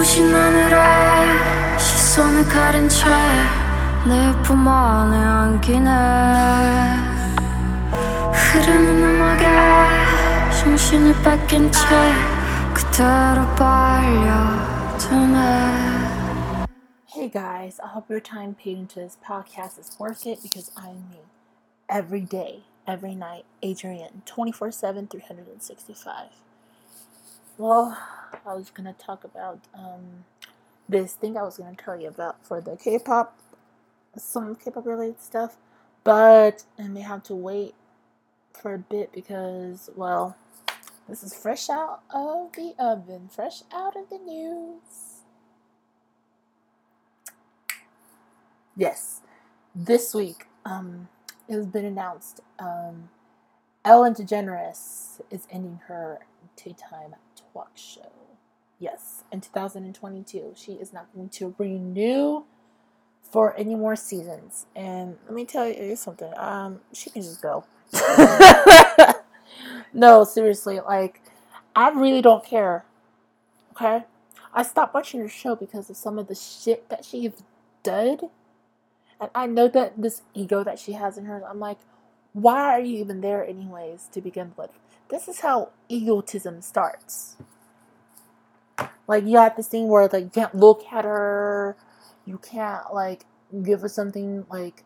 부신 하늘에 시선을 가린 채 내 품 안에 안기네 흐르는 음악에 정신을 뺏긴 채 그대로 빨려드네 Hey guys, I hope your time paid into this podcast is worth it because I'm me. Every day, every night, Adrian, 24 7, 365. Well, I was gonna talk about um, this thing I was gonna tell you about for the K pop, some K pop related stuff, but I may have to wait for a bit because, well, this is fresh out of the oven, fresh out of the news. Yes, this week um, it has been announced um, Ellen DeGeneres is ending her daytime talk show. Yes, in 2022, she is not going to renew for any more seasons. And let me tell you something. Um, she can just go. no, seriously, like I really don't care. Okay, I stopped watching her show because of some of the shit that she's done and I know that this ego that she has in her, I'm like, why are you even there, anyways, to begin with? This is how egotism starts. Like, you have this thing where, like, you can't look at her, you can't, like, give her something, like,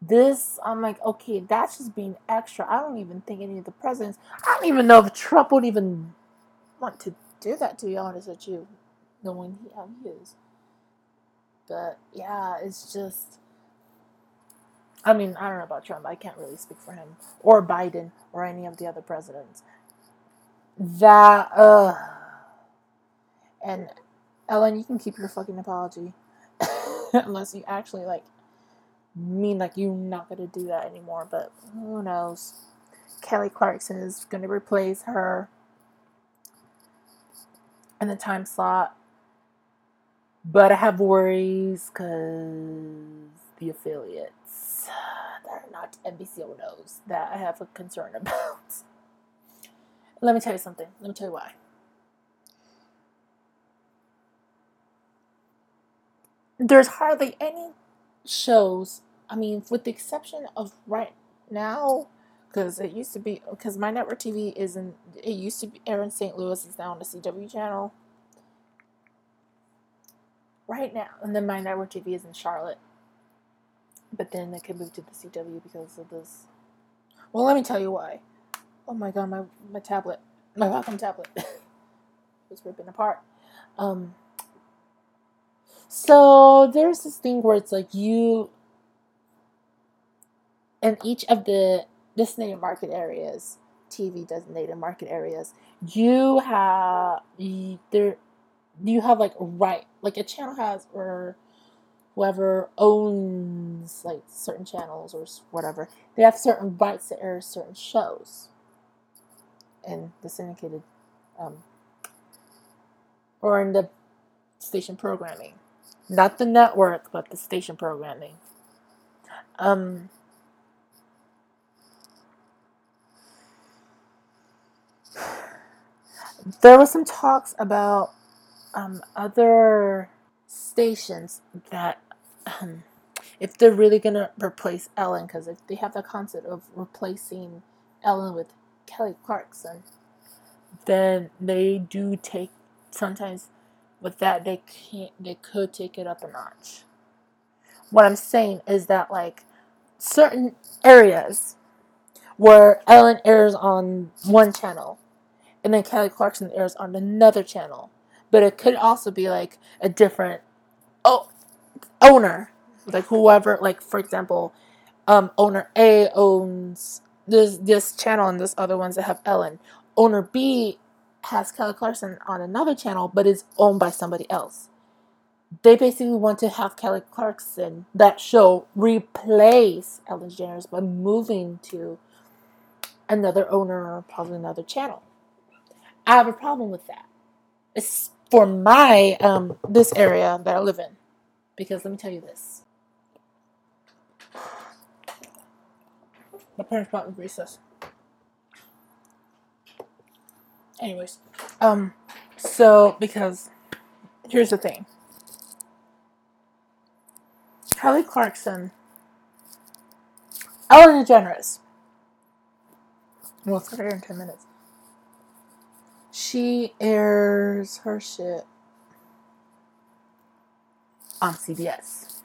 this. I'm like, okay, that's just being extra. I don't even think any of the presidents, I don't even know if Trump would even want to do that, to be honest with you, knowing how he is. But yeah, it's just. I mean, I don't know about Trump. I can't really speak for him or Biden or any of the other presidents. That, uh. And Ellen, you can keep your fucking apology. Unless you actually, like, mean like you're not to do that anymore. But who knows? Kelly Clarkson is to replace her in the time slot but I have worries because the that are not knows that I have a concern about. Let me tell you something. Let me tell you why. There's hardly any shows, I mean, with the exception of right now, because it used to be, because my network TV isn't, it used to be air in St. Louis, it's now on the CW channel right now. And then my network TV is in Charlotte. But then I could move to the CW because of this. Well, let me tell you why. Oh my god, my, my tablet, my Wacom tablet was ripping apart. Um, so there's this thing where it's like you, in each of the designated market areas, TV designated market areas, you have there you have like right like a channel has or whoever owns like certain channels or whatever they have certain rights to air certain shows. In the syndicated um, or in the station programming. Not the network but the station programming. Um there was some talks about um, other stations that um, if they're really gonna replace Ellen, because if they have the concept of replacing Ellen with Kelly Clarkson, then they do take sometimes with that they can't they could take it up a notch. What I'm saying is that like certain areas where Ellen airs on one channel and then Kelly Clarkson airs on another channel but it could also be like a different oh owner like whoever like for example um owner a owns this this channel and this other ones that have ellen. Owner b has kelly clarkson on another channel but is owned by somebody else. They basically want to have kelly clarkson that show replace ellen DeGeneres by moving to another owner or probably another channel. I have a problem with that. It's for my um this area that I live in. Because let me tell you this. My parents bought me recess. Anyways, um, so because here's the thing. Kelly Clarkson, Ellen DeGeneres. We'll start here in 10 minutes. She airs her shit on CBS.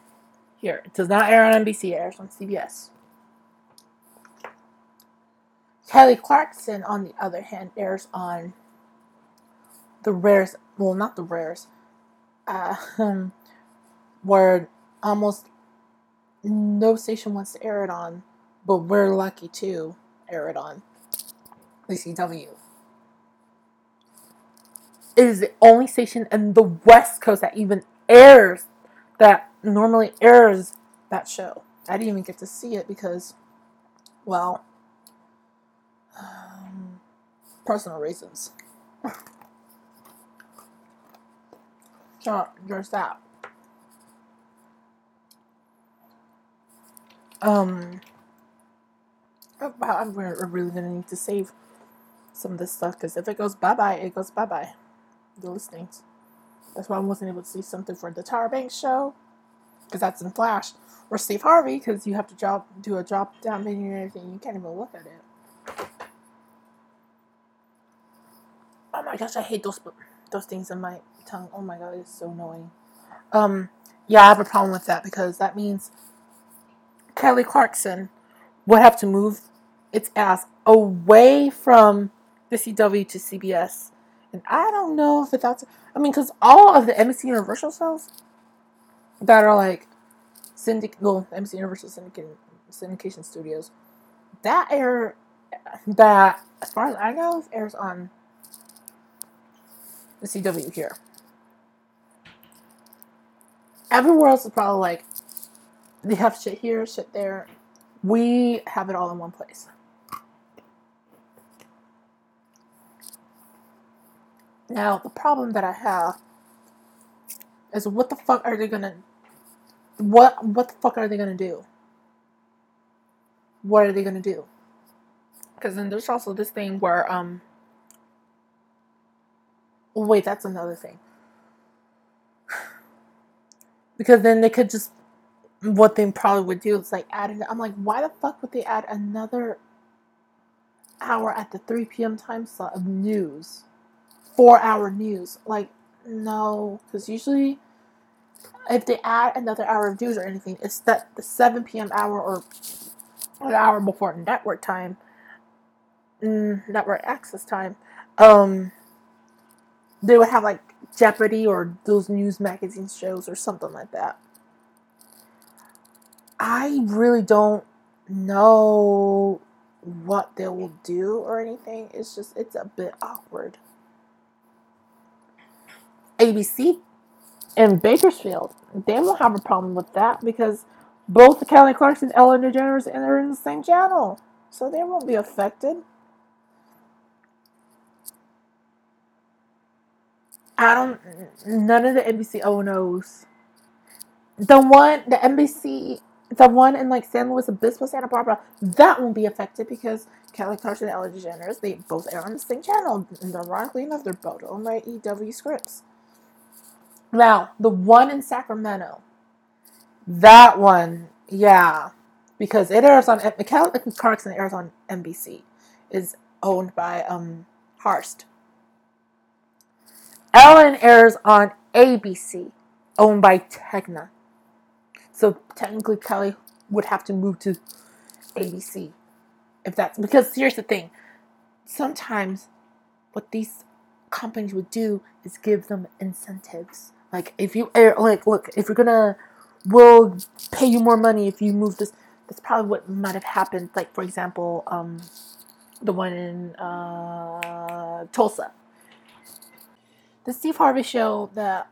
Here, it does not air on NBC, it airs on CBS. Kelly Clarkson, on the other hand, airs on the rares, well, not the rares, uh, where almost no station wants to air it on, but we're lucky to air it on. The CW. It is the only station in the West Coast that even airs that normally airs that show. I didn't even get to see it because, well, um, personal reasons. so there's that. Um, oh, wow, I'm really gonna need to save some of this stuff because if it goes bye bye, it goes bye bye. The listings. That's why I wasn't able to see something for the Tyra Banks show because that's in Flash or Steve Harvey because you have to drop do a drop down menu and everything. You can't even look at it. Oh my gosh, I hate those those things in my tongue. Oh my god, it's so annoying. Um, yeah, I have a problem with that because that means Kelly Clarkson would have to move its ass away from the CW to CBS. And I don't know if that's, I mean, because all of the NBC Universal shows that are like syndic, well, NBC Universal syndication studios, that air, that, as far as I know, airs on the CW here. Everywhere else is probably like, they have shit here, shit there. We have it all in one place. Now, the problem that I have is what the fuck are they gonna what what the fuck are they gonna do? What are they gonna do? Because then there's also this thing where um wait, that's another thing. Because then they could just what they probably would do is like add it. I'm like, why the fuck would they add another hour at the 3 p.m. time slot of news? Four hour news. Like, no. Because usually, if they add another hour of news or anything, it's that the 7 p.m. hour or an hour before network time, mm, network access time. Um, they would have like Jeopardy or those news magazine shows or something like that. I really don't know what they will do or anything. It's just, it's a bit awkward. ABC in Bakersfield, they won't have a problem with that because both Kelly Clarkson and Ellen DeGeneres are in the same channel. So they won't be affected. I don't, none of the NBC O&Os. The one, the NBC the one in like San Luis Obispo, Santa Barbara, that won't be affected because Kelly Clarkson and Ellen DeGeneres, they both air on the same channel. And ironically enough, they're both owned by EW Scripps. Now, the one in Sacramento, that one, yeah, because it airs on Kelly Clarkson airs on NBC, is owned by um Hearst. Ellen airs on ABC, owned by Tegna. So technically, Kelly would have to move to ABC. If that's because here's the thing sometimes what these companies would do is give them incentives. Like, if you, like, look, if you're gonna, we'll pay you more money if you move this. That's probably what might have happened. Like, for example, um, the one in uh, Tulsa. The Steve Harvey show that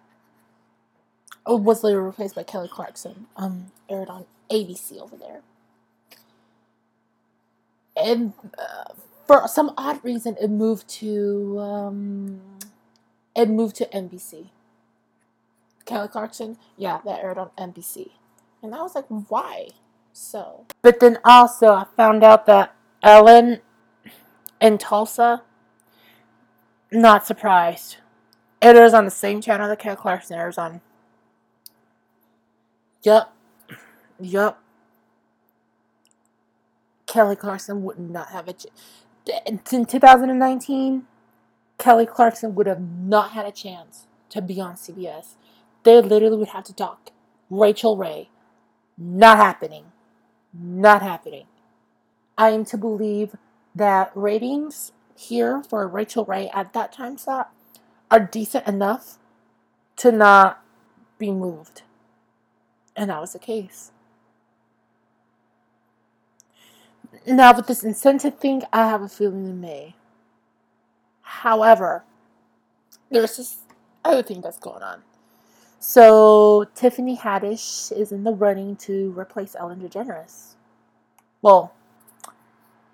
oh, was later replaced by Kelly Clarkson. Um, aired on ABC over there. And uh, for some odd reason, it moved to um, it moved to NBC. Kelly Clarkson, yeah, that aired on NBC, and I was like, why? So, but then also I found out that Ellen in Tulsa, not surprised. It airs on the same channel that Kelly Clarkson airs on. Yup. Yup. Kelly Clarkson would not have a ch- in 2019. Kelly Clarkson would have not had a chance to be on CBS. They literally would have to talk. Rachael Ray. Not happening. Not happening. I am to believe that ratings here for Rachael Ray at that time slot are decent enough to not be moved. And that was the case. Now, with this incentive thing, I have a feeling it may. However, there's this other thing that's going on. So, Tiffany Haddish is in the running to replace Ellen DeGeneres. Well,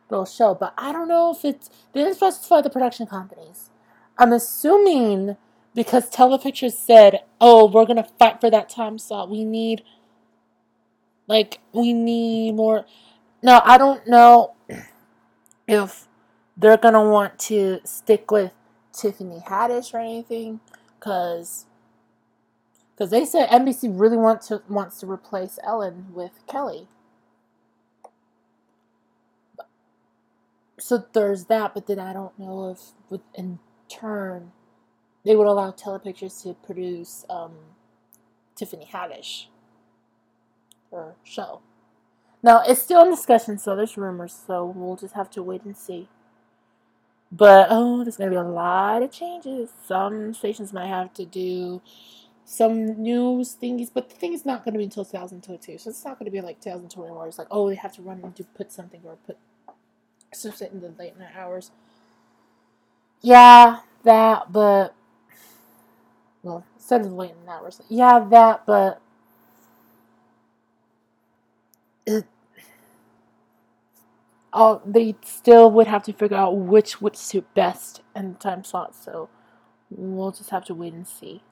little show, but I don't know if it's. They didn't specify the production companies. I'm assuming because Telepictures said, oh, we're to fight for that time slot. We need. Like, we need more. Now, I don't know if they're to want to stick with Tiffany Haddish or anything because because they said NBC really want to wants to replace Ellen with Kelly. So there's that, but then I don't know if with in turn they would allow Telepictures to produce um, Tiffany Haddish her show. Now it's still in discussion, so there's rumors, so we'll just have to wait and see. But oh, there's gonna be a lot of changes. Some stations might have to do some news thingies, but the thing is not gonna be until 2022. So it's not gonna be like 2021 where it's like, oh, they have to run and do put something or put it in the late night hours. Yeah, that, but well, instead of late night hours, yeah, that, but it oh, they still would have to figure out which would suit best in the time slot. So we'll just have to wait and see.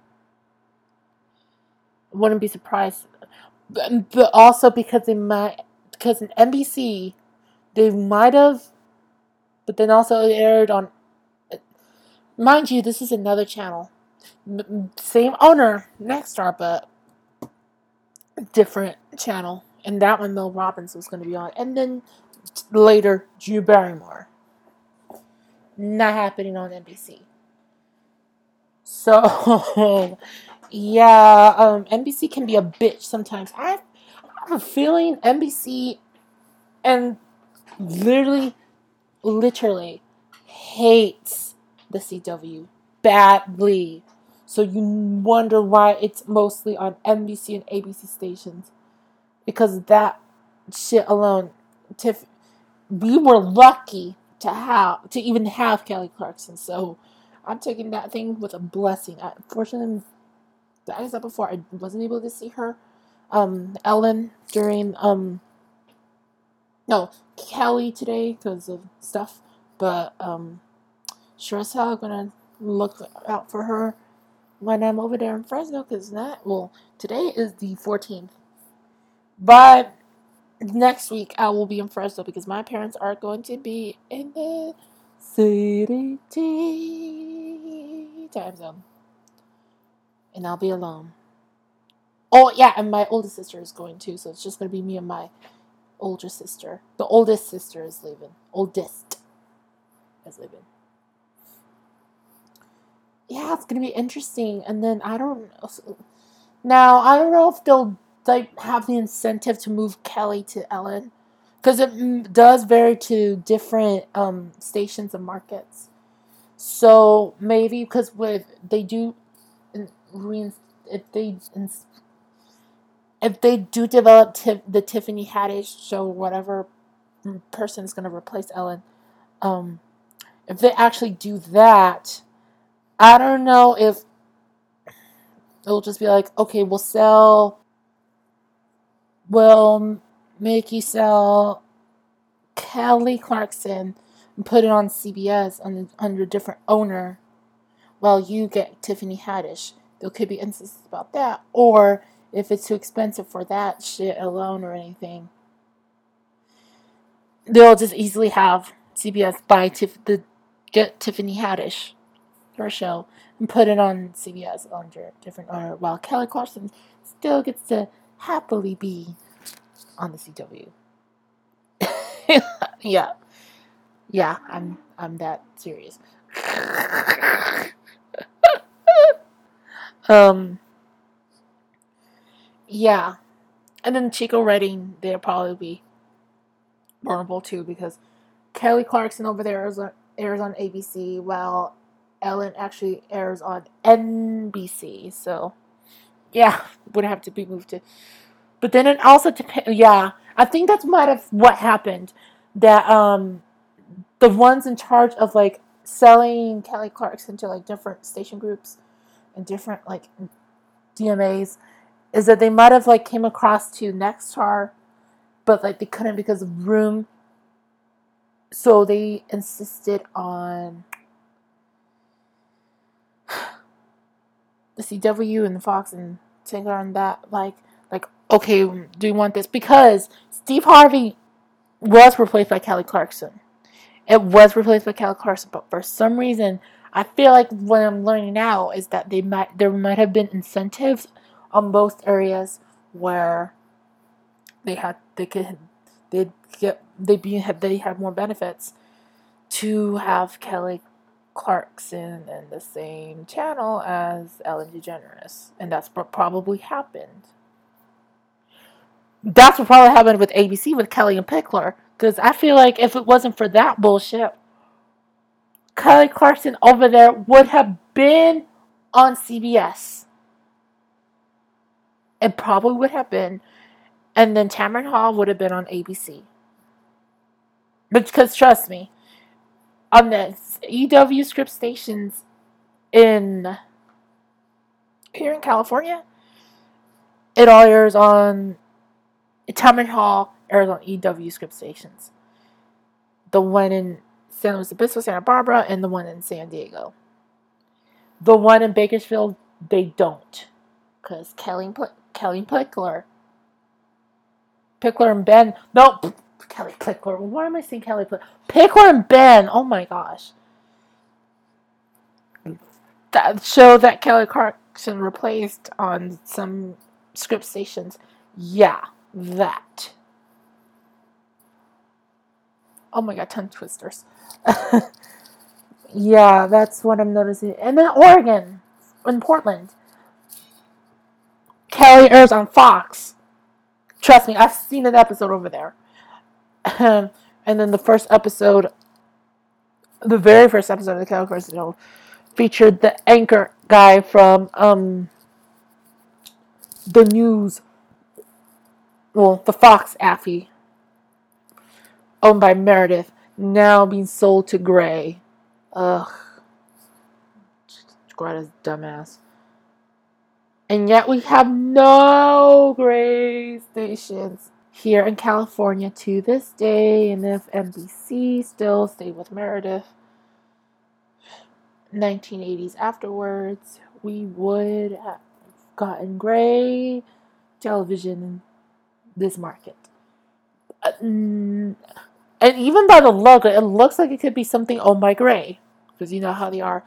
Wouldn't be surprised, but, also because they might because in NBC they might have, but then also aired on. Mind you, this is another channel, same owner, Nexstar, but different channel. And that one, Mel Robbins was going to be on, and then later Drew Barrymore. Not happening on NBC. So, yeah, um, NBC can be a bitch sometimes. I, have a feeling NBC and literally, literally hates the CW badly. So you wonder why it's mostly on NBC and ABC stations. Because that shit alone, Tiff, we were lucky to have to even have Kelly Clarkson. So I'm taking that thing with a blessing. I, unfortunately, I said before, I wasn't able to see her, um, Ellen during um, no Kelly today because of stuff. But um, sure as hell gonna look out for her when I'm over there in Fresno because that well today is the 14th. But next week I will be in Fresno because my parents are going to be in the CDT time zone. And I'll be alone. Oh, yeah, and my oldest sister is going too, so it's just going to be me and my older sister. The oldest sister is leaving. Oldest is leaving. Yeah, it's going to be interesting. And then I don't know. Now, I don't know if they'll like have the incentive to move Kelly to Ellen because it does vary to different um, stations and markets. So maybe because with they do, if they if they do develop the Tiffany Haddish show, whatever person is going to replace Ellen, um, if they actually do that, I don't know if it'll just be like, okay, we'll sell we'll make you sell Kelly Clarkson and put it on CBS under, under a different owner while you get Tiffany Haddish. There could be instances about that. Or if it's too expensive for that shit alone or anything, they'll just easily have CBS buy Tif- the get Tiffany Haddish her show and put it on CBS under different order, while Kelly Clarkson still gets to happily be on the CW. yeah, yeah, I'm I'm that serious. um, yeah, and then Chico Redding, they'll probably be vulnerable too because Kelly Clarkson over there airs on, airs on ABC while Ellen actually airs on NBC. So, yeah, would have to be moved to. But then it also depends. Yeah, I think that's might have what happened. That um, the ones in charge of like selling Kelly Clarkson to like different station groups and different like DMAs is that they might have like came across to Nexstar, but like they couldn't because of room. So they insisted on the CW and the Fox and take on that like like okay do you want this because Steve Harvey was replaced by Kelly Clarkson. It was replaced by Kelly Clarkson, but for some reason I feel like what I'm learning now is that they might there might have been incentives on both areas where they had they could they get they be had they had more benefits to have Kelly Clarkson in the same channel as Ellen DeGeneres, and that's what probably happened. That's what probably happened with ABC with Kelly and Pickler, because I feel like if it wasn't for that bullshit, Kelly Clarkson over there would have been on CBS. It probably would have been, and then Tamron Hall would have been on ABC. Because trust me, on the EW Scripps stations in here in California, it all airs on Tamron Hall airs on EW Scripps stations. The one in San Luis Obispo, Santa Barbara, and the one in San Diego. The one in Bakersfield, they don't, because Kelly Kellie Pickler, Pickler and Ben. No, Kellie Pickler. Why am I saying Kellie Pickler? Pickler and Ben. Oh my gosh. That show that Kelly Clarkson replaced on some Scripps stations. Yeah, that. Oh my god, tongue twisters. Yeah, that's what I'm noticing. And then Oregon, in Portland. Kelly airs on Fox. Trust me, I've seen an episode over there. and then the first episode, the very first episode of the Kelly Clarkson show, featured the anchor guy from um, the news. Well, the Fox Affy, owned by Meredith, now being sold to Gray. Ugh. Greta's dumbass. And yet we have no Gray stations here in California to this day. And if NBC still stayed with Meredith, 1980s afterwards, we would have gotten Gray television in this market. Uh, and even by the logo, it looks like it could be something oh, owned by Gray. Because you know how they are.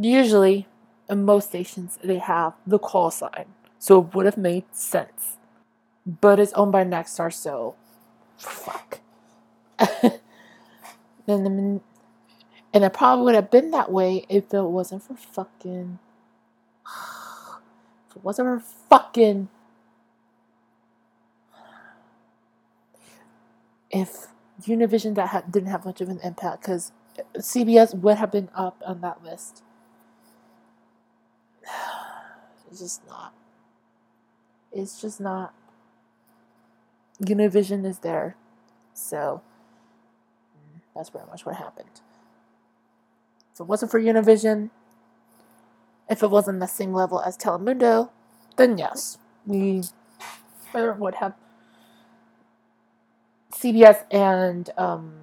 Usually, in most stations, they have the call sign. So it would have made sense. But it's owned by Nexstar, so fuck. and, the, and it probably would have been that way if it wasn't for fucking. If it wasn't for fucking. If Univision that had, didn't have much of an impact, because CBS would have been up on that list. It's just not. It's just not. Univision is there. So, mm, that's pretty much what happened. If it wasn't for Univision, if it wasn't the same level as Telemundo, then yes, we would have CBS and um,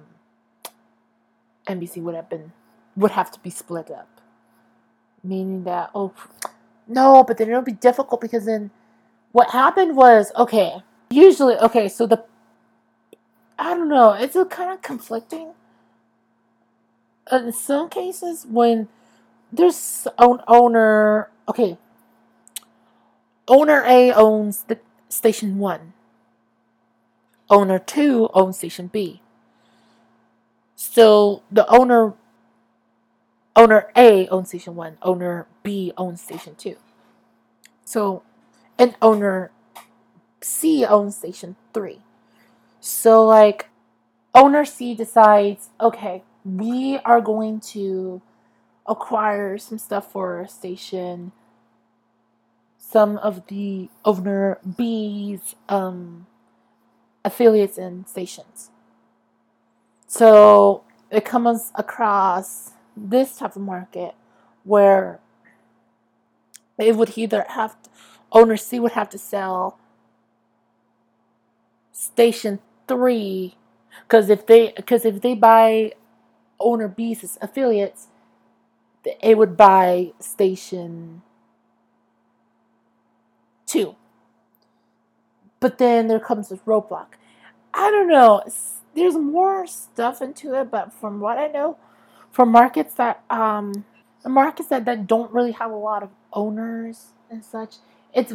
NBC would have been would have to be split up, meaning that oh no, but then it'll be difficult because then what happened was okay. Usually, okay, so the I don't know, it's a kind of conflicting. In some cases, when there's an owner. Okay, owner A owns the station one. Owner two owns station B. So the owner owner A owns station one. Owner B owns station two. So, and owner C owns station three. So like owner C decides, okay, we are going to acquire some stuff for station some of the owner B's um, affiliates and stations. So it comes across this type of market where it would either have to, owner C would have to sell station three because if they because if they buy owner B's affiliates, it would buy station two. But then there comes this roadblock. I don't know. There's more stuff into it, but from what I know, for markets that um, markets that, that don't really have a lot of owners and such, it's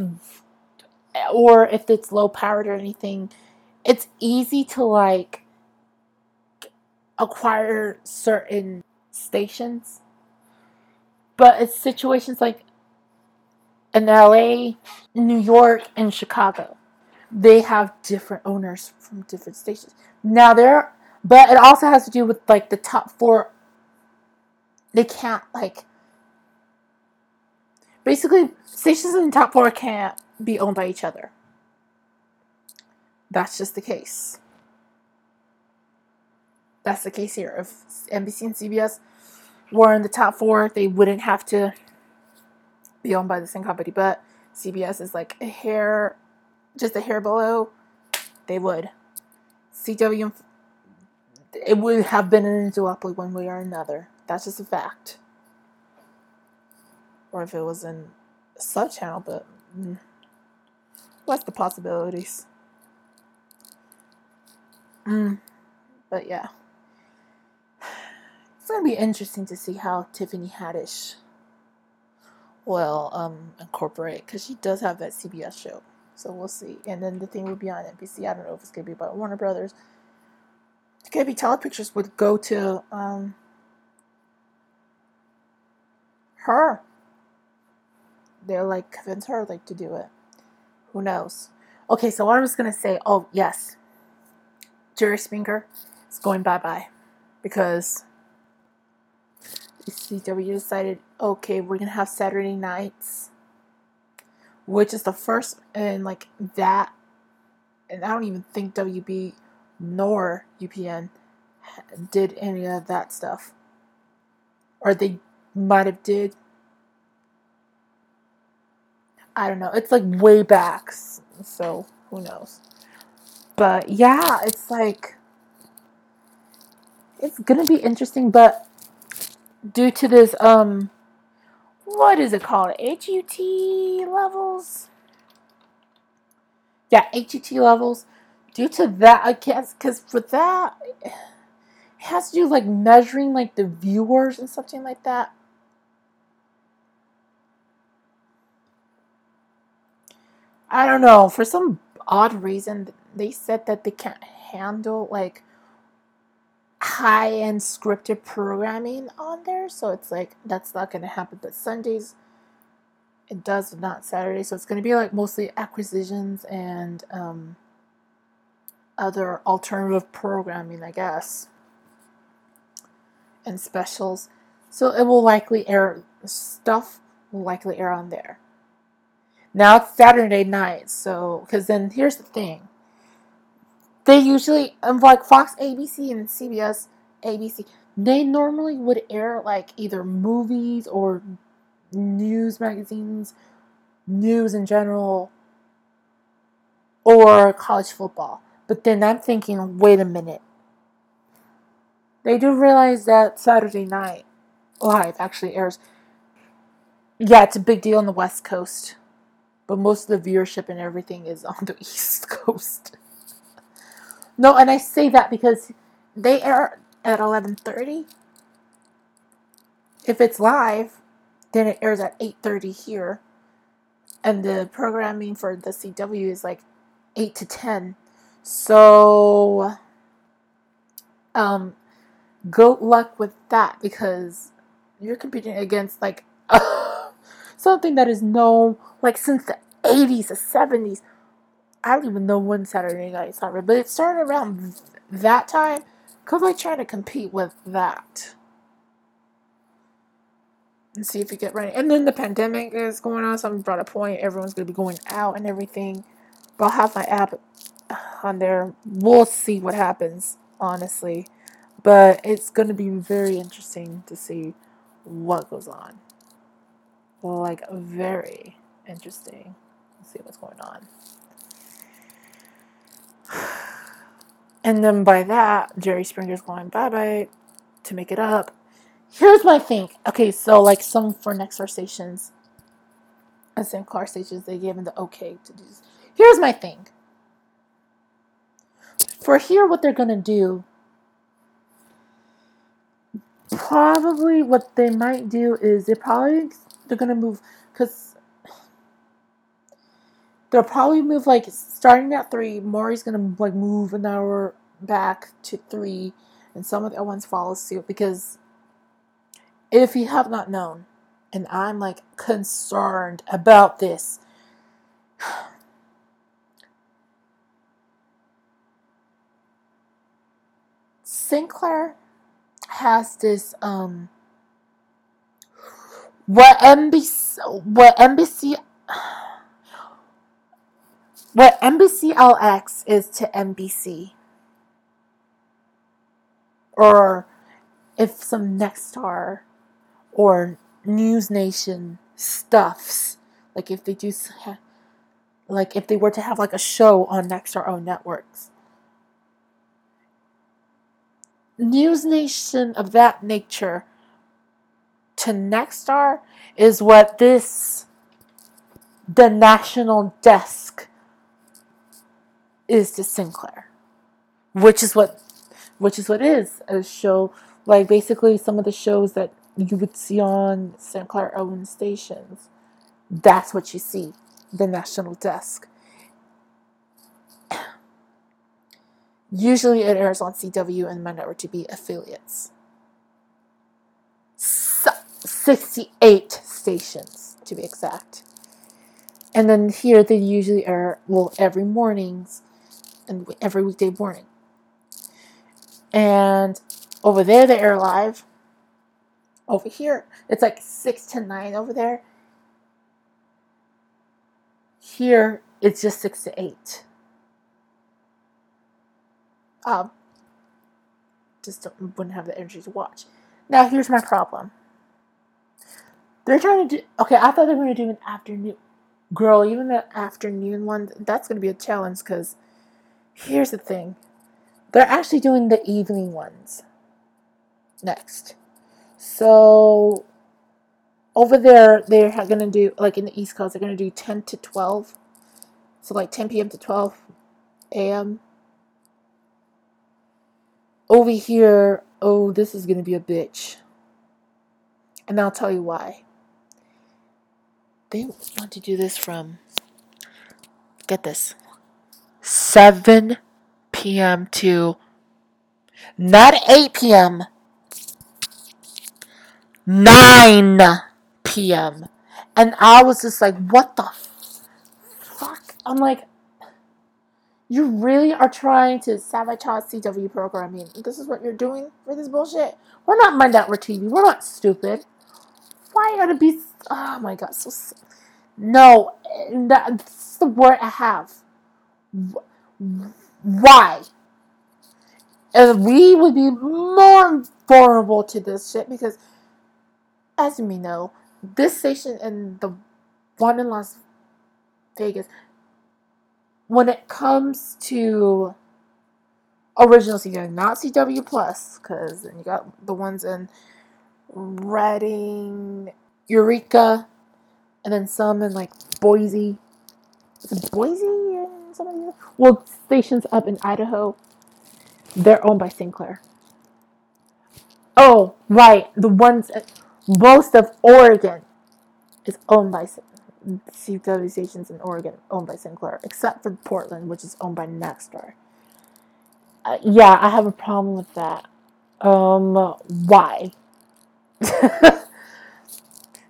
or if it's low powered or anything, it's easy to like acquire certain stations. But it's situations like in LA, New York, and Chicago. They have different owners from different stations. Now there but it also has to do with like the top four they can't like basically stations in the top four can't be owned by each other. That's just the case. That's the case here. If NBC and CBS were in the top four, they wouldn't have to be owned by the same company. But CBS is like a hair, just a hair below. They would. CW, it would have been in a duopoly one way or another. That's just a fact. Or if it was in a sub channel, but mm, what's the possibilities? Mm, but yeah. It's going to be interesting to see how Tiffany Haddish will um, incorporate because she does have that CBS show. So we'll see. And then the thing will be on NBC. I don't know if it's going to be about Warner Brothers. It could be Telepictures would go to um, her. They're like convince her like to do it. Who knows? Okay, so what I was gonna say. Oh yes, Jerry Springer is going bye bye because CW decided, okay, we're gonna have Saturday nights, which is the first and like that. And I don't even think WB nor UPN did any of that stuff, or they might have did. I don't know. It's like way back, so who knows. But yeah, it's like it's gonna be interesting, but due to this um what is it called? HUT levels? Yeah HUT levels. Due to that I guess because for that it has to do like measuring like the viewers and something like that. I don't know. For some odd reason they said that they can't handle like high end scripted programming on there, so it's like that's not gonna happen. But Sundays it does, not Saturday, so it's gonna be like mostly acquisitions and um, other alternative programming, I guess, and specials. So it will likely air stuff will likely air on there. Now it's Saturday night, so because then here's the thing they usually, um, like Fox ABC and CBS ABC, they normally would air like either movies or news magazines, news in general, or college football. But then I'm thinking, wait a minute. They do realize that Saturday Night Live actually airs. Yeah, it's a big deal on the West Coast, but most of the viewership and everything is on the East Coast. No, and I say that because they air at 11:30. If it's live, then it airs at 8:30 here. And the programming for the CW is like 8 to 10 so um good luck with that because you're competing against like something that is known like since the 80s the 70s I don't even know when Saturday Night started, but it started around that time because I try to compete with that and see if you get ready. And then the pandemic is going on. Someone brought a point. Everyone's going to be going out and everything. But I'll have my app on there. We'll see what happens, honestly. But it's going to be very interesting to see what goes on. Like, very interesting. Let's see what's going on. And then by that, Jerry Springer's going bye bye to make it up. Here's my thing. Okay, so like some for next Nexstar stations and Sinclair stations, they gave him the okay to do this. Here's my thing. For here, what they're gonna do, probably what they might do is they probably they're gonna move because they'll probably move like starting at three. Maury's gonna like move an hour back to three, and some of the other ones follow suit because if you have not known, and I'm like concerned about this. Sinclair has this um what NBC what NBC what NBC NBCLX is to NBC or if some Nexstar or News Nation stuffs like if they do like if they were to have like a show on Nexstar own networks. News Nation of that nature to Nexstar is what this the national desk is to Sinclair, which is what which is what is a show like basically some of the shows that you would see on Sinclair owned stations. That's what you see, the national desk. Usually it airs on CW and my network TV affiliates. 68 stations to be exact. And then here they usually air well every mornings and every weekday morning. And over there they air live. Over here it's like 6 to 9 over there. Here it's just 6 to 8 um, just wouldn't have the energy to watch. Now, here's my problem. They're trying to do, okay, I thought they were going to do an afternoon. Girl, even the afternoon one, that's going to be a challenge because here's the thing. They're actually doing the evening ones next. So, over there, they're going to do, like in the East Coast, they're going to do 10 to 12. So, like 10 p.m. to 12 a.m over here, oh, this is going to be a bitch. And I'll tell you why. They want to do this from, get this, 7 p.m. to not 8 p.m., 9 p.m. And I was just like, what the fuck? I'm like, you really are trying to sabotage CW programming. This is what you're doing for this bullshit. We're not mind out TV. We're not stupid. Why are to be? Oh my god, so no. Eh, That's the word I have. Why? And we would be more vulnerable to this shit because, as you may know, this station and the one in Las Vegas when it comes to original CW, not CW Plus, because you got the ones in Redding, Eureka, and then some in like Boise. Boise some of these? Well, stations up in Idaho, they're owned by Sinclair. Oh, right, the ones most of Oregon is owned by CW stations in Oregon owned by Sinclair, except for Portland, which is owned by Nexstar. Uh, yeah, I have a problem with that. Um, why?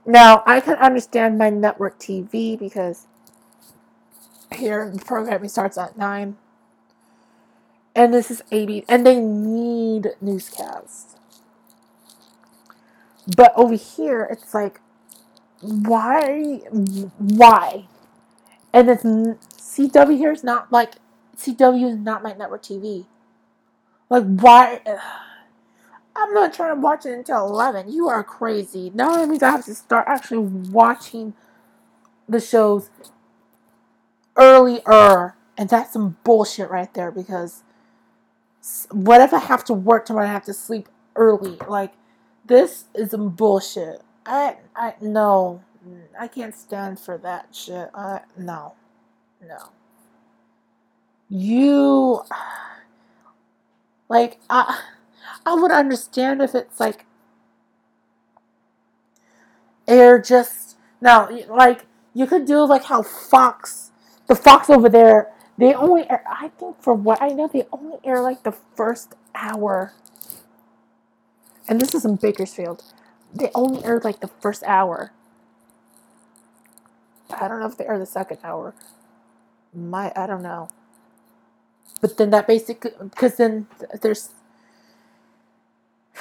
now I can understand my network TV because here the programming starts at nine, and this is eighty, and they need newscasts. But over here, it's like, why, why? And it's CW here is not like CW is not my network TV. Like why? I'm not trying to watch it until 11. You are crazy. Now that means I have to start actually watching the shows earlier. And that's some bullshit right there because what if I have to work tomorrow I have to sleep early? Like, this is some bullshit. I, I, no. I can't stand for that shit. I, no. No. You, like, I. I would understand if it's like air just now like you could do like how Fox the Fox over there they only air I think for what I know they only air like the first hour. And this is in Bakersfield. They only air like the first hour. I don't know if they air the second hour. My I don't know. But then that basically because then there's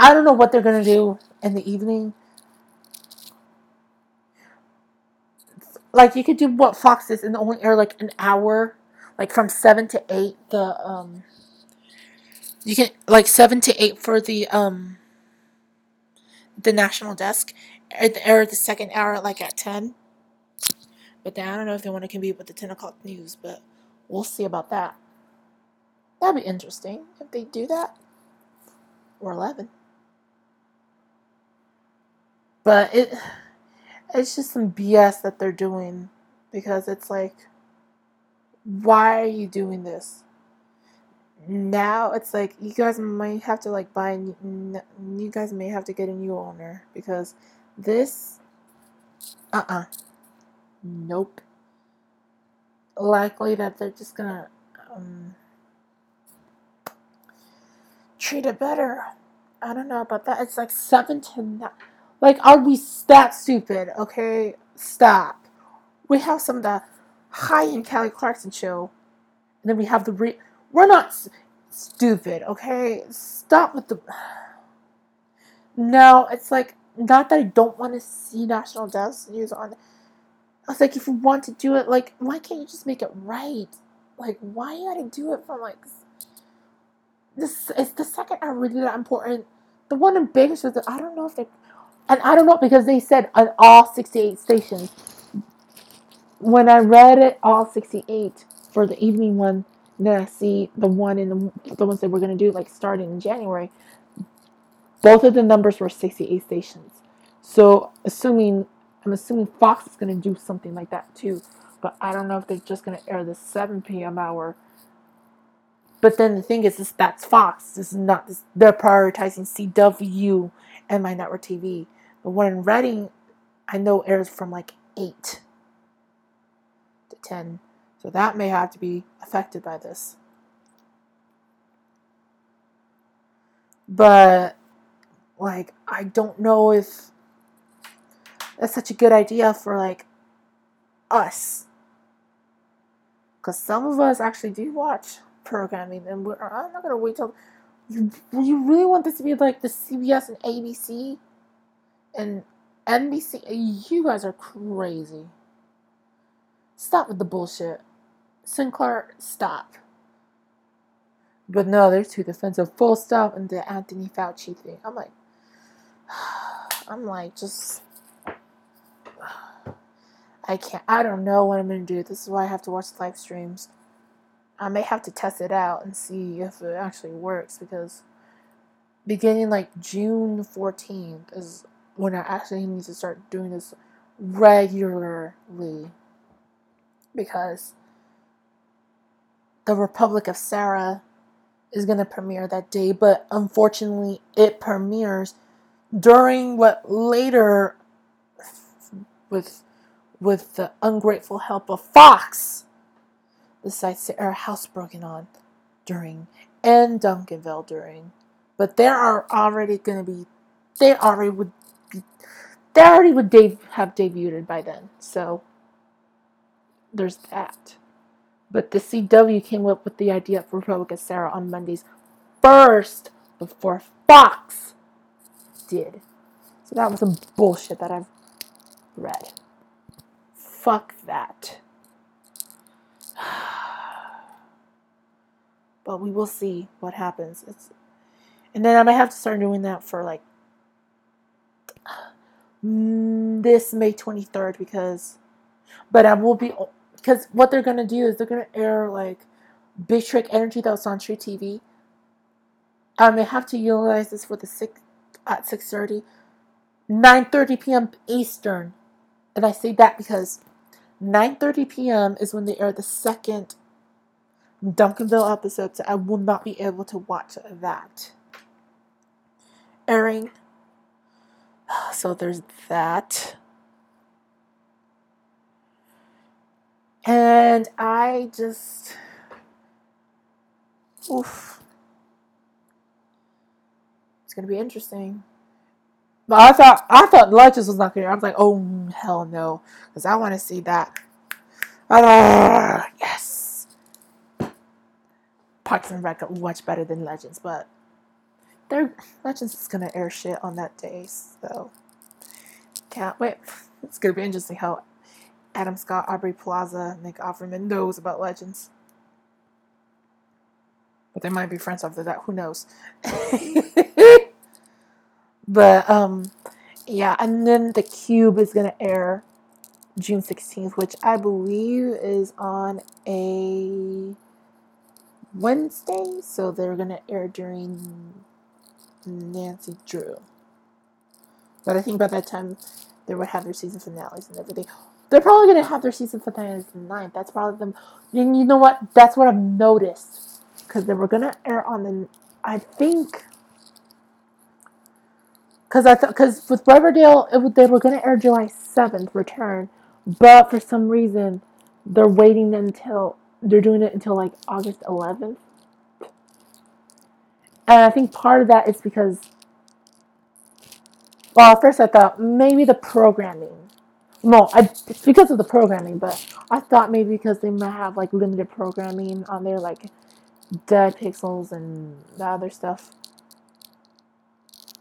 I don't know what they're gonna do in the evening. Like you could do what Fox is and only air like an hour, like from seven to eight. The um, you can like seven to eight for the um, the national desk, air the second hour like at ten. But then I don't know if they want to compete with the ten o'clock news, but we'll see about that. That'd be interesting if they do that. Or eleven. But it it's just some BS that they're doing because it's like why are you doing this? Now it's like you guys might have to like buy you guys may have to get a new owner because this uh-uh. Nope. Likely that they're just gonna um, treat it better. I don't know about that. It's like seven to nine like, are we that stupid? Okay, stop. We have some of the high end Kelly Clarkson show, and then we have the re. We're not s- stupid, okay? Stop with the. No, it's like not that I don't want to see national desk news on. I was like, if you want to do it, like, why can't you just make it right? Like, why you gotta do it from like this? Is the second hour really that important? The one in Bakersfield, I don't know if they and I don't know because they said on all 68 stations. When I read it, all 68 for the evening one, then I see the one in the, the ones that we're going to do, like starting in January, both of the numbers were 68 stations. So, assuming, I'm assuming Fox is going to do something like that too. But I don't know if they're just going to air the 7 p.m. hour. But then the thing is, is that's Fox. This is not, this, they're prioritizing CW and my network TV. The one in Reading, I know airs from like 8 to 10. So that may have to be affected by this. But, like, I don't know if that's such a good idea for, like, us. Because some of us actually do watch programming, and we're, I'm not going to wait till. You, you really want this to be like the CBS and ABC? And NBC, you guys are crazy. Stop with the bullshit. Sinclair, stop. But no, they're too defensive. Full stop and the Anthony Fauci thing. I'm like, I'm like, just. I can't. I don't know what I'm gonna do. This is why I have to watch live streams. I may have to test it out and see if it actually works because beginning like June 14th is when I actually need to start doing this regularly because the Republic of Sarah is going to premiere that day, but unfortunately, it premieres during what later, with with the ungrateful help of Fox, decides to air House Broken On during and Duncanville during. But there are already going to be, they already would they already would have debuted by then. So there's that. But the CW came up with the idea for Republic Sarah on Mondays first before Fox did. So that was some bullshit that I've read. Fuck that. But we will see what happens. It's and then I might have to start doing that for like Mm, this May 23rd because but I will be because what they're gonna do is they're gonna air like Big Trick Energy that was on truTV. I may have to utilize this for the six at 6:30, 9:30 p.m. Eastern, and I say that because 9:30 p.m. is when they air the second Duncanville episode, so I will not be able to watch that airing. So there's that. And I just. Oof. It's gonna be interesting. But I thought I thought Legends was not gonna. I was like, oh hell no, because I want to see that. Ah, yes. Parks and Rec much better than Legends, but their Legends is gonna air shit on that day, so can't wait. It's gonna be interesting how Adam Scott, Aubrey Plaza, Nick Offerman knows about Legends. But they might be friends after that. Who knows? but um, yeah, and then the Cube is gonna air June sixteenth, which I believe is on a Wednesday. So they're gonna air during Nancy Drew. But I think by that time they would have their season finales and everything. They're probably gonna have their season finales 9th. That's probably them. And you know what? That's what I've noticed because they were gonna air on the. I think. Because I thought, because with Riverdale, it, they were gonna air July seventh, return, but for some reason, they're waiting until they're doing it until like August eleventh. And I think part of that is because, well, at first I thought maybe the programming. No, I, it's because of the programming, but I thought maybe because they might have like limited programming on there, like Dead Pixels and the other stuff,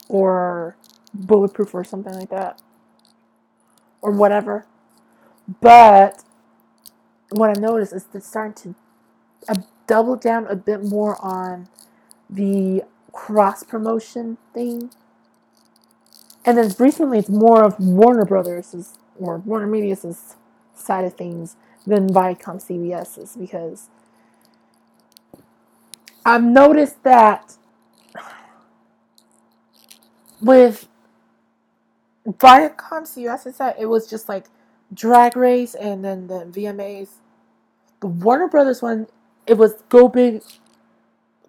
or Bulletproof or something like that, or whatever. But what I noticed is they're starting to uh, double down a bit more on the cross promotion thing. And then recently it's more of Warner Brothers' or Warner Media's side of things than Viacom CBS's because I've noticed that with Viacom CBS's side, it was just like Drag Race and then the VMAs. The Warner Brothers one, it was Go Big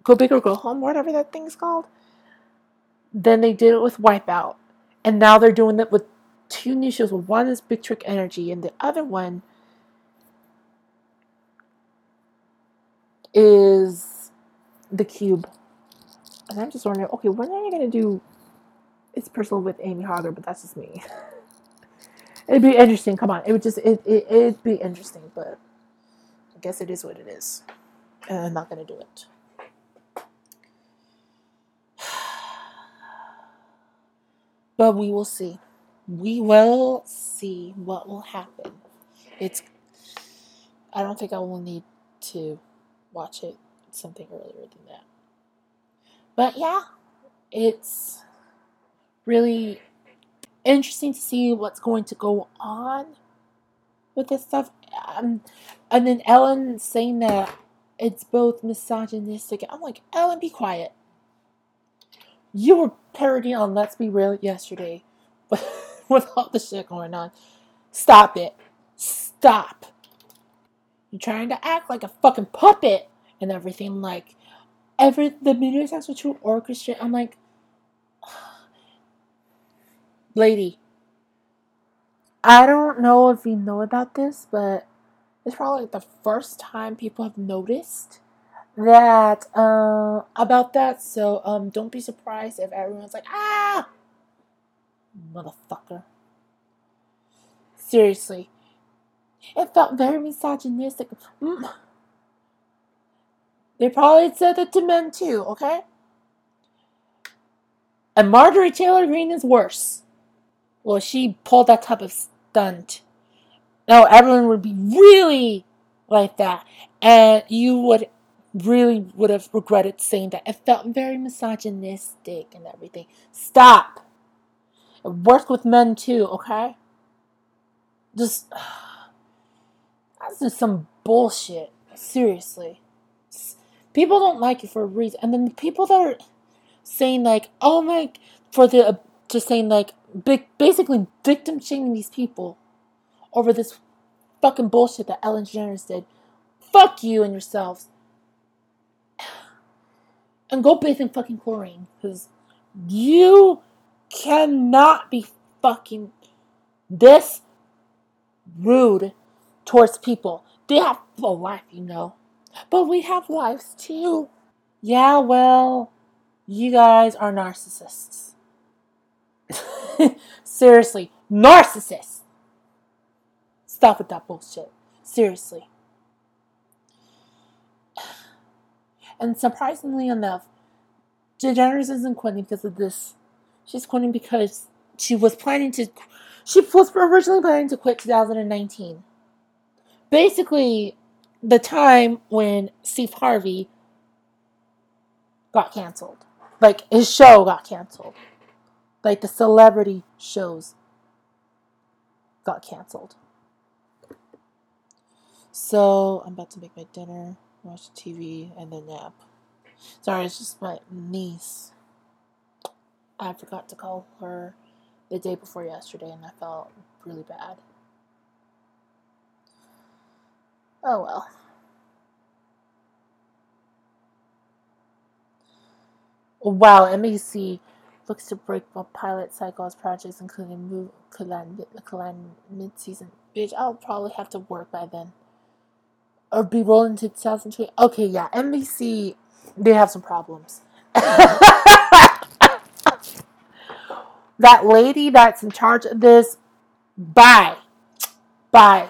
Go Big or Go Home, whatever that thing's called. Then they did it with Wipeout. And now they're doing it with two new shows. One is Big Trick Energy, and the other one is The Cube. And I'm just wondering, okay, when are you going to do It's Personal with Amy Hoggart? But that's just me. It'd be interesting. Come on. It would just, it, it, it'd be interesting, but I guess it is what it is. And I'm not going to do it. But we will see. We will see what will happen. It's. I don't think I will need to watch it something earlier than that. But yeah, it's really interesting to see what's going to go on with this stuff. Um, and then Ellen saying that it's both misogynistic. I'm like, Ellen, be quiet. You were parodying on Let's Be Real yesterday with all the shit going on. Stop it. Stop. You're trying to act like a fucking puppet and everything. Like, every the Midwest Actual True Orchestra. I'm like, lady. I don't know if you know about this, but it's probably the first time people have noticed that uh, about that. So um, don't be surprised if everyone's like, ah, motherfucker. Seriously, it felt very misogynistic. Mm. They probably said it to men too, okay? And Marjorie Taylor Greene is worse. Well, she pulled that type of stunt. Now everyone would be really like that. And you would really would have regretted saying that. It felt very misogynistic and everything. Stop. It worked with men too, okay? Just that's just some bullshit. Seriously. People don't like you for a reason. And then the people that are saying like, oh my, for the, just saying like, big, basically victim shaming these people over this fucking bullshit that Ellen DeGeneres did. Fuck you and yourselves. And go bathe in fucking chlorine. Because you cannot be fucking this rude towards people. They have a life, you know. But we have lives too. Yeah, well, you guys are narcissists. Seriously, narcissists. Stop with that bullshit. Seriously. And surprisingly enough, DeGeneres isn't quitting because of this. She's quitting because she was planning to. She was originally planning to quit 2019. Basically, the time when Steve Harvey got canceled. Like his show got canceled. Like the celebrity shows got canceled. So I'm about to make my dinner, watch TV, and then nap. Sorry, it's just my niece. I forgot to call her the day before yesterday and I felt really bad. Oh well. Wow, NBC looks to break up pilot cycles projects, including Move Kalan mid-season. Bitch, I'll probably have to work by then. Or be rolling to 2020. Okay, yeah, NBC, they have some problems. that lady that's in charge of this, bye. Bye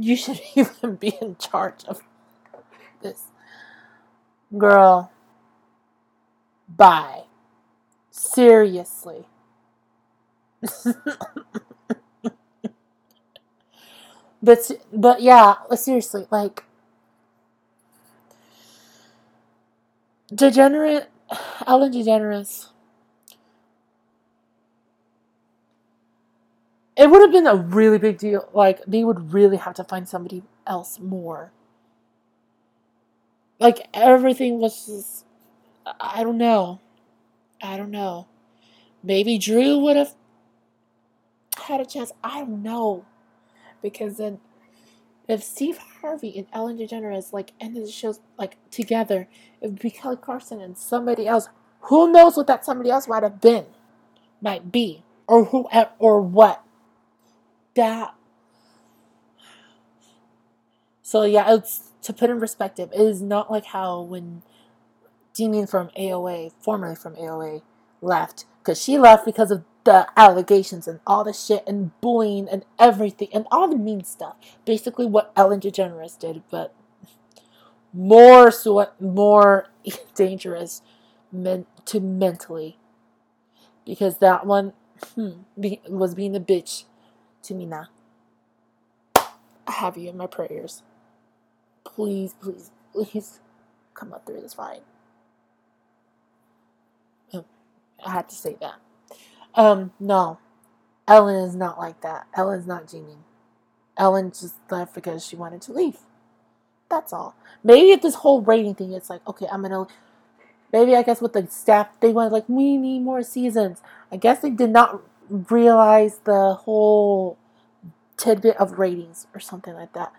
you should even be in charge of this. Girl, bye. Seriously. but but yeah, uh, seriously, like degenerate Ellen DeGeneres it would have been a really big deal. Like, they would really have to find somebody else more. Like, everything was just. I don't know. I don't know. Maybe Drew would have had a chance. I don't know. Because then, if Steve Harvey and Ellen DeGeneres, like, ended the shows, like, together, it would be Kelly Clarkson and somebody else. Who knows what that somebody else might have been? Might be. Or who, eh, or what that so yeah it's to put in perspective it is not like how when Damien from AOA formerly from AOA left because she left because of the allegations and all the shit and bullying and everything and all the mean stuff basically what Ellen DeGeneres did but more so more dangerous men- to mentally because that one hmm, be- was being a bitch to me now. I have you in my prayers. Please, please, please come up through this fight. Oh, I had to say that. Um, no. Ellen is not like that. Ellen's not Jeannie. Ellen just left because she wanted to leave. That's all. Maybe if this whole rating thing, it's like, okay, I'm gonna. Maybe I guess with the staff, they wanted like we need more seasons. I guess they did not realize the whole tidbit of ratings or something like that.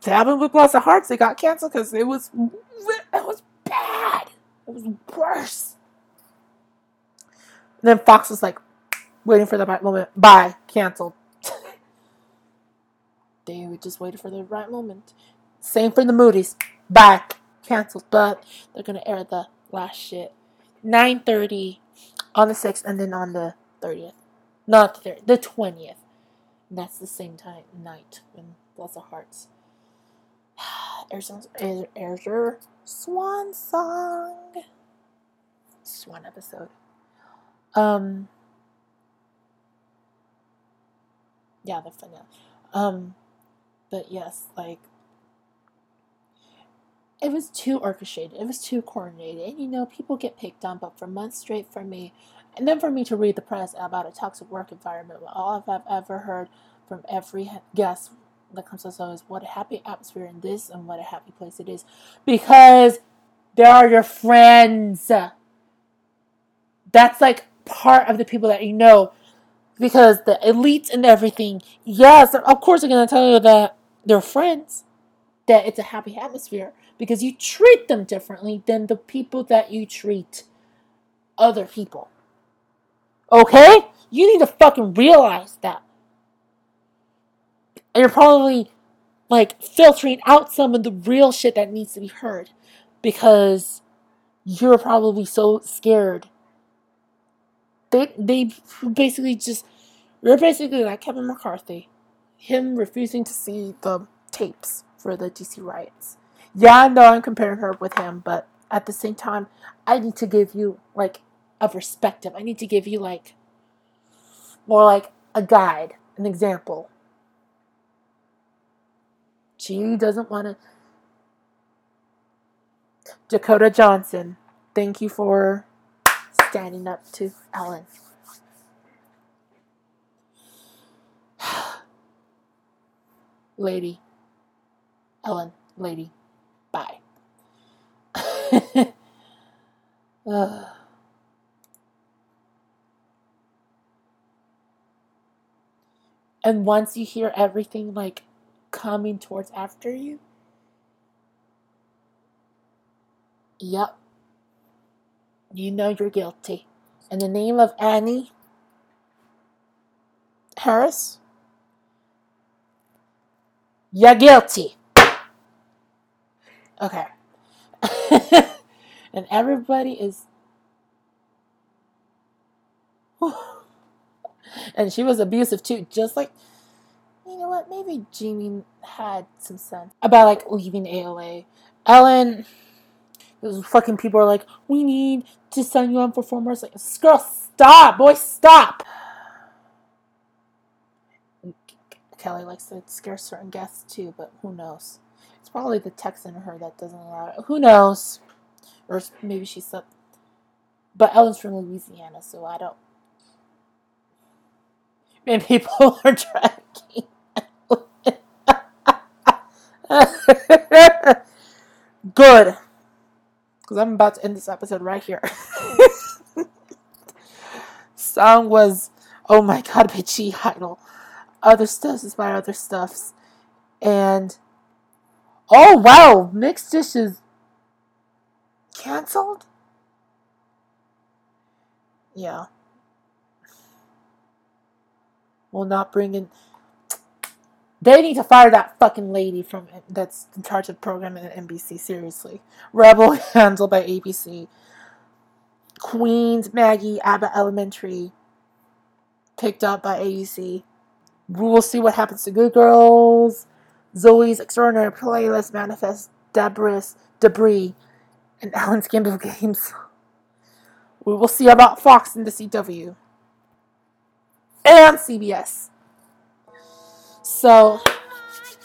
Dabbing with Lost of Hearts, they got canceled because it was it was bad. It was worse. Then Fox was like, waiting for the right moment. Bye. Canceled. they just waited for the right moment. Same for the Moody's. Bye. Canceled. But they're gonna air the last shit. 9.30 on the 6th and then on the 30th. Not the 30th, the 20th. And that's the same time night when Bless of Hearts airs, airs your swan song. Swan episode. Um yeah, the finale. Um but yes, like it was too orchestrated. It was too coordinated. And you know, people get picked on, but for months straight for me, and then for me to read the press about a toxic work environment, all I've ever heard from every guest that comes to us is what a happy atmosphere in this and what a happy place it is. Because they are your friends. That's like part of the people that you know. Because the elites and everything, yes, of course, they're going to tell you that they're friends, that it's a happy atmosphere because you treat them differently than the people that you treat other people. Okay? You need to fucking realize that. And you're probably like filtering out some of the real shit that needs to be heard because you're probably so scared. They they basically just you're basically like Kevin McCarthy, him refusing to see the tapes for the DC riots yeah, I know I'm comparing her with him, but at the same time, I need to give you like a perspective. I need to give you like more like a guide, an example. She doesn't want to. Dakota Johnson, thank you for standing up to Ellen. lady. Ellen, lady. Bye. uh. And once you hear everything like coming towards after you, yep, you know you're guilty. In the name of Annie Harris, you're guilty. Okay. and everybody is. and she was abusive too, just like. You know what? Maybe Jamie had some sense about like leaving AOA. Ellen, those fucking people are like, we need to send you on for four more. Like, girl, stop, boy, stop. Kelly likes to scare certain guests too, but who knows? It's probably the text in her that doesn't allow it. Who knows? Or maybe she's sub. But Ellen's from Louisiana, so I don't. Man, people are tracking. Good. Because I'm about to end this episode right here. Song was, oh my god, bitchy idol. Other stuffs is by other stuffs. And Oh wow, mixed-ish is canceled? Yeah. Will not bring in. They need to fire that fucking lady from that's in charge of programming at NBC. Seriously, Rebel handled by ABC. Queens, Maggie, Abbott Elementary, picked up by ABC. We'll see what happens to Good Girls. Zoey's Extraordinary Playlist Manifest Debris, Debris, and Ellen's Game of Games. We will see about Fox and the CW. And CBS. So,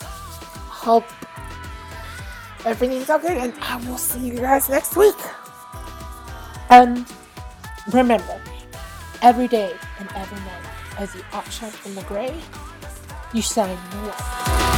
hope everything's okay, and I will see you guys next week. And remember, every day and every night, as you outshine from the gray, you shine in light.